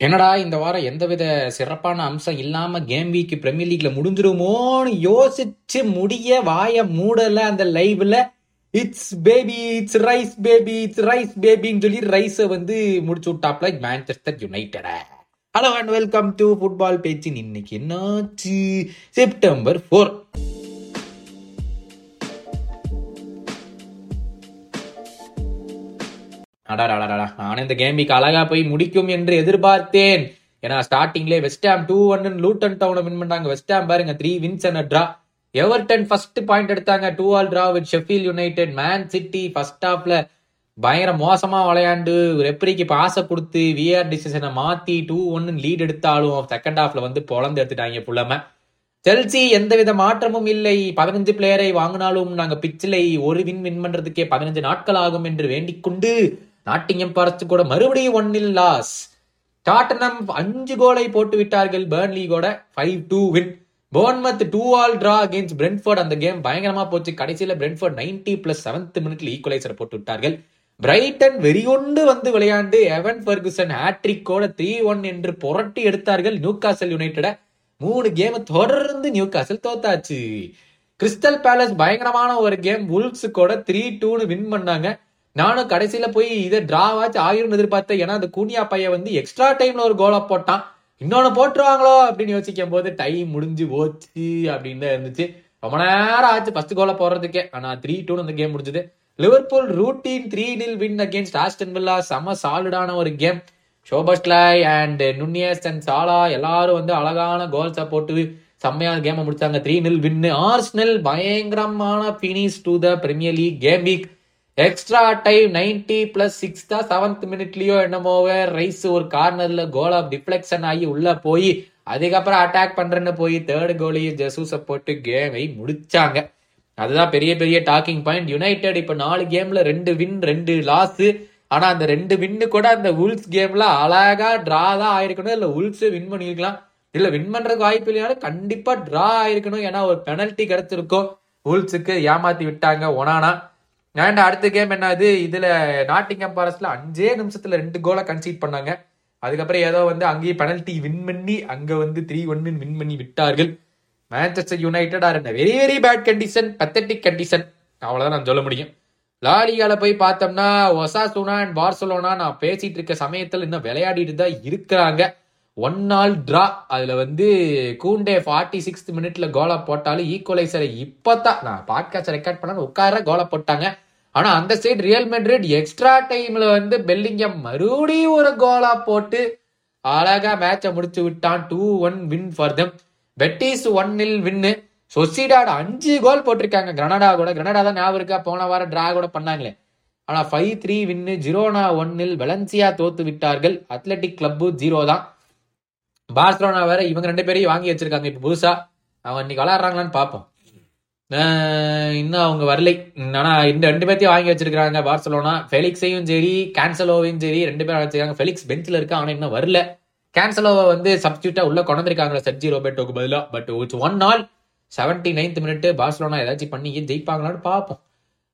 என்னடா இந்த வாரம் எந்தவித சிறப்பான அம்சம் இல்லாம கேம் வீக் பிரீமியர் லீக்ல முடிஞ்சிருமோன்னு யோசிச்சு முடிய வாய மூடல அந்த லைவ்ல it's baby it's Rice baby it's Rice பேபின்னு சொல்லி ரைஸை வந்து முடிச்சு விட்டாப்ல Manchester United hello and welcome to football பேச்சின் இன்னைக்கு என்னாச்சு? செப்டம்பர் ஃபோர் அடாடாடாடா நானும் இந்த கேமிக்கு அழகா போய் முடிக்கும் என்று எதிர்பார்த்தேன். ஏன்னா ஸ்டார்டிங்லேயே West Ham two one Luton டவுனை win பண்ணாங்க. வெஸ்ட் ஹாம் பாருங்க three wins and draw Everton first point எடுத்தாங்க. Two all draw with Sheffield United Man City first ஹாஃப்ல பயங்கர மோசமா விளையாண்டு ரெப்ரிக்கு பாச கொடுத்து விஆர் டிசிஷனை மாத்தி டூ ஒன்னு லீட் எடுத்தாலும் செகண்ட் ஹாஃப்ல வந்து பொழந்து எடுத்துட்டாங்க புள்ளம செல்சி எந்தவித மாற்றமும் இல்லை. பதினஞ்சு பிளேயரை வாங்கினாலும் நாங்க பிச்சிலை ஒரு வின் வின் பண்றதுக்கே பதினஞ்சு நாட்கள் ஆகும் என்று வேண்டிக் கொண்டு நாட்டிங்கம் பரத்து கூட மறுபடியும் ஒன்னில் லாஸ். டாட்டனம் அஞ்சு கோலை போட்டு விட்டார்கள் பேர்ன்லி கூட five two win Bournemouth two all draw against Brentford அந்த கேம் பயங்கரமா போச்சு. கடைசியில பிரென்ஃபோர்ட் நைன்டி பிளஸ் செவன்த் மினிட்ல ஈக்குவலைசர் போட்டு விட்டார்கள். பிரைட்டன் வெறியொண்டு வந்து விளையாண்டு எவன் ஃபர்குசன் ஹேட்ரிக்கோட த்ரீ ஒன் என்று புரட்டி எடுத்தார்கள் நியூ காசல் யுனைடெட மூணு கேம் தொடர்ந்து நியூ காசல் தோத்தாச்சு. கிறிஸ்டல் பேலஸ் பயங்கரமான ஒரு கேம் உல்ஸ் கூட த்ரீ டூன்னு வின் பண்ணாங்க. நானும் கடைசியில போய் இதை டிராவாச்சு ஆயிரம் எதிர்பார்த்தேன். ஏன்னா அந்த கூனியா பையன் வந்து எக்ஸ்ட்ரா டைம்ல ஒரு கோலை போட்டான். இன்னொன்னு போட்டுருவாங்களோ அப்படின்னு யோசிக்கும் போது டைம் முடிஞ்சு போச்சு அப்படின்னு தான் இருந்துச்சு. ரொம்ப நேரம் ஆச்சு ஃபர்ஸ்ட் கோலை போடுறதுக்கே ஆனா த்ரீ டூன்னு அந்த கேம் முடிஞ்சது. Liverpool routine three nil win against Aston Villa செம சாலிடான ஒரு game Szoboszlai and Nunez and Salah எல்லாரும் வந்து அழகான கோல்ஸை போட்டு செம்மையான கேமை முடிச்சாங்க. த்ரீ நில் வின்னு ஆர்ஸ்னல் பயங்கரமான finish to the Premier League game week extra time ninety plus சிக்ஸ்தா seventh மினிட்லயோ என்னமோவே ரைஸ் ஒரு கார்னர்ல கோல் ஆஃப் டிஃப்ளெக்ஷன் ஆகி உள்ள போய் அதுக்கப்புறம் அட்டாக் பண்றேன்னு போய் தேர்ட் கோலையும் ஜெசூஸை போட்டு கேமை முடிச்சாங்க. அதுதான் பெரிய பெரிய டாக்கிங் பாயிண்ட் யுனைடெட் இப்ப நாலு கேம்ல ரெண்டு வின் ரெண்டு லாஸ் ஆனா அந்த ரெண்டு வின்னு கூட அந்த உல்ஸ் கேம்ல அழகா டிரா தான் ஆயிருக்கணும். இல்ல உல்ஸ் வின் பண்ணிருக்கலாம் இல்ல வின் பண்றதுக்கு வாய்ப்பு இல்லையாலும் கண்டிப்பா டிரா ஆயிருக்கணும். ஏன்னா ஒரு பெனல்ட்டி கிடைச்சிருக்கும். உல்ஸுக்கு ஏமாத்தி விட்டாங்க ஒனானா. அண்ட் அடுத்த கேம் என்னது? இதுல நாட்டிங்கம் ஃபாரஸ்ட்ல அஞ்சே நிமிஷத்துல ரெண்டு கோலை கன்சீட் பண்ணாங்க. அதுக்கப்புறம் ஏதோ வந்து அங்கேயே பெனல்ட்டி வின் பண்ணி அங்க வந்து த்ரீ ஒன்னு வின் பண்ணி விட்டார்கள். Manchester United are very very bad condition pathetic condition அவ்வளவுதான் நான் சொல்ல முடியும். லாலிகால போய் பார்த்தோம்னா ஒசாசுனா அண்ட் பார்சலோனா நான் பேசிட்டு இருக்க சமயத்தில் இன்னும் விளையாடிட்டு தான் இருக்கிறாங்க. ஒன் நாள் ட்ரா அதுல வந்து கூண்டே ஃபார்ட்டி சிக்ஸ்த் மினிட்ல கோலா போட்டாலும் ஈக்குவலைசரை இப்பதான் நான் பாட்காஸ்ட் ரெக்கார்ட் பண்ண உட்கார கோலா போட்டாங்க. ஆனால் அந்த சைடு ரியல் மெட்ரிட் எக்ஸ்ட்ரா டைம்ல வந்து பெல்லிங்கம் மறுபடியும் ஒரு கோலா போட்டு அழகா மேட்சை முடிச்சு விட்டான். Two one win for them Betis one nil win Sociedad அஞ்சு கோல் போட்டிருக்காங்க. கிரனடா கூட. கிரனடா தான் ஞாபகம் இருக்கா? போன வாரம் டிரா கூட பண்ணாங்களே. ஆனால் ஃபைவ் த்ரீ வின்னு ஜிரோனா ஒன்னில் வெலன்சியா தோத்து விட்டார்கள். அத்லெட்டிக் கிளப்பு ஜீரோ தான். பார்சலோனா வேற இவங்க ரெண்டு பேரையும் வாங்கி வச்சிருக்காங்க. இப்போ புதுசா. அவங்க இன்னைக்கு விளாட்றாங்களான்னு பார்ப்போம். இன்னும் அவங்க வரலை. ஆனா இந்த ரெண்டு பேர்த்தையும் வாங்கி வச்சிருக்காங்க பார்சலோனா ஃபெலிக்ஸையும் சரி கேன்சலோவையும் சரி ரெண்டு பேரும் வச்சிருக்காங்க. ஃபெலிக்ஸ் பெஞ்சில் இருக்கா? ஆனா இன்னும் வரல. கேன்சலோவை வந்து சப்ஸ்டியூட்டா உள்ள கொண்டிருக்காங்க சர்ஜி ரோபேட்டோக்கு பதிலா. பட் இட்ஸ் ஒன் நாள் செவன்டி நைன்த் மினிட் பார்சலோனா ஏதாச்சும் பண்ணி ஜெயிப்பாங்களான்னு பார்ப்போம்.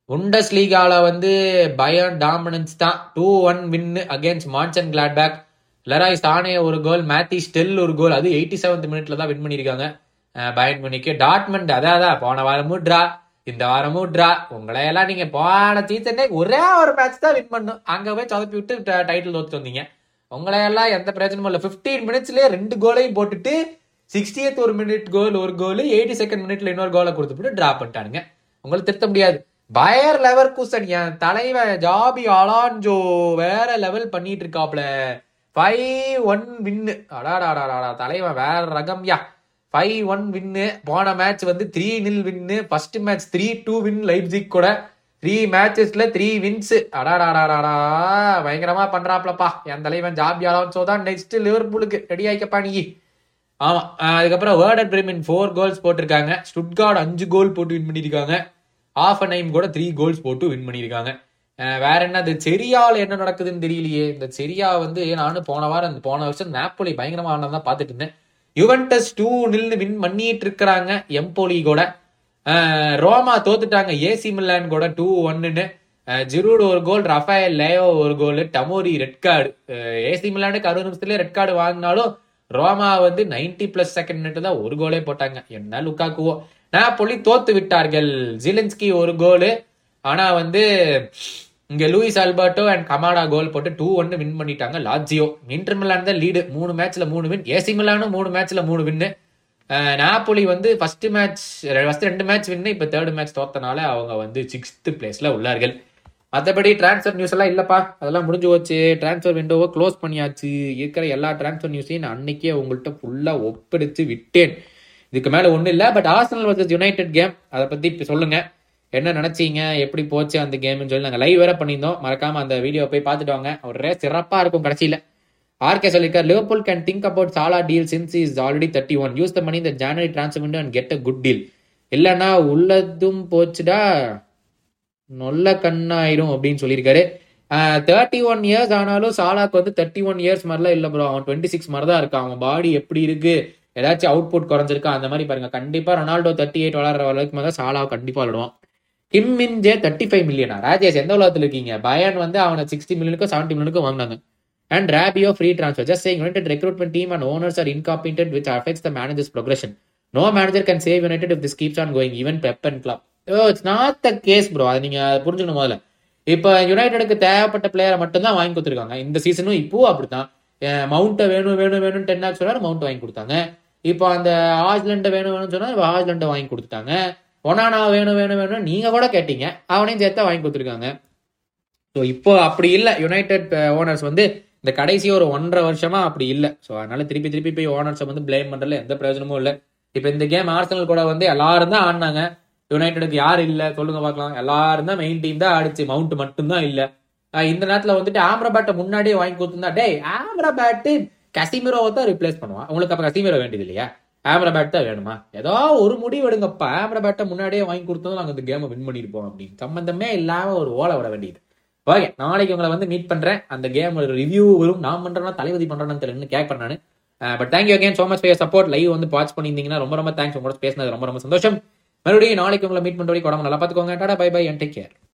உண்டஸ் லீகால வந்து பயன் டாமினன்ஸ் தான். Two one win against Monchengladbach Leroy Sane ஒரு கோல் மேத்தி ஸ்டெல் ஒரு கோல் அது எயிட்டி செவன்த் மினிட்ல தான் வின் பண்ணியிருக்காங்க. பயன் முனிக்கு டாட்மெண்ட் அதான் போன வாரமும் ட்ரா இந்த வாரமும் ட்ரா உங்களை எல்லாம் நீங்க போன சீசனே ஒரே ஒரு மேட்ச் தான் வின் பண்ணும் அங்க போய் சொதப்பி விட்டு டைட்டில் தோத்து வந்தீங்க. உங்களை எல்லாம் எந்த பிரச்சனையும் இல்லை. பிப்டீன் மினிட்ஸ்லயே ரெண்டு கோலையும் போட்டுட்டு சிக்ஸ்டியத் ஒரு மினிட் கோல் ஒரு கோல் எயிட்டி செகண்ட் மினிட்ல இன்னொரு கோலை கொடுத்துட்டு ட்ரா பண்ணிட்டானுங்க. உங்களை திருத்த முடியாது. பயர் லெவர் கூசன் என் தலைவன் ஜாபி அலான்ஜோ வேற லெவல் பண்ணிட்டு இருக்காப்ல. ஃபைவ் ஒன் வின்னு அடாடாடாடா தலைவன் வேற ரகம்யா ஃபைவ் ஒன் வின்னு போன மேட்ச் வந்து three nil win first match three two win Leipzig கூட த்ரீ மேட்சஸ்ல த்ரீ வின்ஸ் அடாடாடாடாடா பயங்கரமா பண்றாப்லப்பா. என் தலைவன் ஜாபி அலான்சோ தான் நெக்ஸ்ட் லிவர்பூலுக்கு ரெடி ஆயிக்கப்பா நீ. ஆமா அதுக்கப்புறம் வேர்ட் பிரேமின் ஃபோர் கோல்ஸ் போட்டிருக்காங்க. ஸ்டுட்கார்ட் அஞ்சு கோல் போட்டு வின் பண்ணியிருக்காங்க. ஆஃப் அ நைம் கூட த்ரீ கோல்ஸ் போட்டு வின் பண்ணியிருக்காங்க. வேற என்ன அது செரியால் என்ன நடக்குதுன்னு தெரியலையே. இந்த செரியா வந்து நானும் போன வாரம் போன வருஷம் நாப்போலி பயங்கரமா ஆனதான் பார்த்துட்டு இருந்தேன். யுவன்டஸ் டூ நில்னு வின் பண்ணிட்டு இருக்கிறாங்க எம்போலி கூட ரோமா தோத்துட்டாங்க ஏசி மில்லான் கூட டூ ஒன்னு ஜிரூடு ஒரு கோல் ரஃபேல் லேயோ ஒரு goal Tomori red card AC மில்லானுக்கு அறுபது நிமிஷத்துல ரெட் கார்டு வாங்கினாலும் ரோமா வந்து 90 பிளஸ் செகண்ட் தான் ஒரு கோலே போட்டாங்க. என்ன லுக்காக்குவோ. போலி தோத்து விட்டார்கள் ஜிலின்ஸ்கி ஒரு கோலு. ஆனா வந்து இங்க Luis Alberto and Kamada goal போட்டு டூ ஒன்னு வின் பண்ணிட்டாங்க. லாஜியோ இன்டர் மிலான் தான் லீடு மூணு மேட்ச்ல மூணு வின் ஏசி மிலானும் மூணு மேட்ச்ல மூணு வின்னு நாப்போலி வந்து ஃபர்ஸ்ட் மேட்ச் ஃபர்ஸ்ட் ரெண்டு மேட்ச் வின்னு இப்ப தேர்ட் மேட்ச் தோத்தனால அவங்க வந்து சிக்ஸ்த் பிளேஸ்ல உள்ளார்கள். மற்றபடி டிரான்ஸ்ஃபர் நியூஸ் எல்லாம் இல்லப்பா. அதெல்லாம் முடிஞ்சு போச்சு. டிரான்ஸ்ஃபர் விண்டோவை க்ளோஸ் பண்ணியாச்சு. இருக்கிற எல்லா டிரான்ஸ்ஃபர் நியூஸையும் நான் அன்னைக்கே உங்கள்கிட்ட ஃபுல்லாக ஒப்படைச்சு விட்டேன். இதுக்கு மேலே ஒன்றும் இல்லை but Arsenal versus United game அதை பற்றி இப்போ சொல்லுங்கள் என்ன நினைச்சீங்க? எப்படி போச்சு அந்த கேம்னு சொல்லி நாங்கள் லைவ் வேற பண்ணியிருந்தோம். மறக்காம அந்த வீடியோ போய் பார்த்துட்டு வாங்க. ஒரே சிறப்பா இருக்கும் கடைசியில். ஆர்கே சொல்லியிருக்கார் Liverpool can think about Salah deal since is already thirty one use the money இந்த January transfer window and get a good deal இல்லைன்னா உள்ளதும் போச்சுடா. நொல்ல கண்ணாயிரும் அப்படின்னு சொல்லியிருக்காரு. தேர்ட்டி ஒன் இயர்ஸ் ஆனாலும் சாலாக்கு வந்து தேர்ட்டி ஒன் இயர்ஸ் மாதிரிலாம் இல்லை ப்ரோ அவன் டுவெண்ட்டி சிக்ஸ் மாதிரி தான் இருக்கான். அவன் பாடி எப்படி இருக்கு? ஏதாச்சும் அவுட்புட் குறைஞ்சிருக்கா? அந்த மாதிரி பாருங்க. கண்டிப்பாக ரொனால்டோ தேர்ட்டி எயிட் விளாட்ற அளவுக்கு மேலே சாலா கண்டிப்பாக விடுவான் கிம் மின்ஜே தேர்ட்டி ஃபைவ் மில்லியனா ராஜேஷ் எந்த உலகத்தில் இருக்கீங்க? பயன் வந்து அவனை சிக்ஸ்டி மில்லியனுக்கும் செவன்டி மில்லியனுக்கும் வாங்கினாங்க. And Rabiot free transfer just saying United recruitment team and owners are incompetent which affects the managers progression no manager can save United if this keeps on going even Pep and club it's not the case bro அதை நீங்க புரிஞ்சுக்கணும் முதல்ல. இப்போ யுனைடெடுக்கு தேவைப்பட்ட பிளேயரை மட்டும் தான் வாங்கி கொடுத்துருக்காங்க. இந்த சீசனும் இப்போ அப்படித்தான். மவுண்ட்டை வேணும் வேணும் வேணும் டென் ஆக்ஸ் சொன்னாரு மவுண்ட் வாங்கி கொடுத்தாங்க. இப்போ அந்த ஆஸ்லண்டை வேணும் வேணும்னு சொன்னா ஆஸ்லண்டை வாங்கி கொடுத்துட்டாங்க. ஒனானா வேணும் வேணும் வேணும் நீங்க கூட கேட்டீங்க. அவனையும் சேர்த்தா வாங்கி கொடுத்துருக்காங்க. ஸோ இப்போ அப்படி இல்லை. யுனைடெட் ஓனர்ஸ் வந்து இந்த கடைசி ஒரு ஒன்றரை வருஷமா அப்படி இல்லை. ஸோ அதனால திருப்பி திருப்பி போய் ஓனர்ஸை வந்து பிளேம் பண்றதுல எந்த பிரயோஜனமும் இல்லை. இப்போ இந்த கேம் ஆர்சனல் கூட வந்து எல்லாரும் தான் ஆடினாங்க. யுனைடெடுக்கு யார் இல்லை? சொல்லுங்க பார்க்கலாம். எல்லாரும் தான் மெயின் டீம் தான் ஆடிச்சு. மவுண்ட் மட்டும்தான் இல்லை. இந்த நேரத்தில் வந்துட்டு ஆம்ரபேட்டை முன்னாடியே வாங்கி கொடுத்துருந்தா டே ஆம்ரபேட்டு கசிமிரோவை தான் ரிப்ளேஸ் பண்ணுவான். உங்களுக்கு அப்போ கசிமிரோ வேண்டியது இல்லையா? ஆம்ரபேட் தான் வேணுமா? ஏதோ ஒரு முடிவு எடுங்கப்பா. ஆம்ரபேட்டை முன்னாடியே வாங்கி கொடுத்ததும் நாங்கள் இந்த கேமை வின் பண்ணியிருப்போம் அப்படின்னு. சம்பந்தமே இல்லாமல் ஒரு ஓலை விட வேண்டியது. ஓகே நாளைக்கு உங்களை வந்து மீட் பண்ணுறேன் அந்த கேம் ரிவ்யூ வரும். நான் பண்ணுறேன்னா தலைவதி பண்ணுறேன்னு தெரியல கேட்பேன் நான். But thank you again so much for support live வந்து வாட்ச் பண்ணியிருந்தீங்கன்னா ரொம்ப ரொம்ப தேங்க்ஸ் உங்களோட பேசினது ரொம்ப ரொம்ப சந்தோஷம். மறுபடியும் நாளைக்கு உங்களை மீட் பண்ற வரைக்கும் உடம்பு நல்லா பார்த்துக்கோங்க. Tata bye bye and take care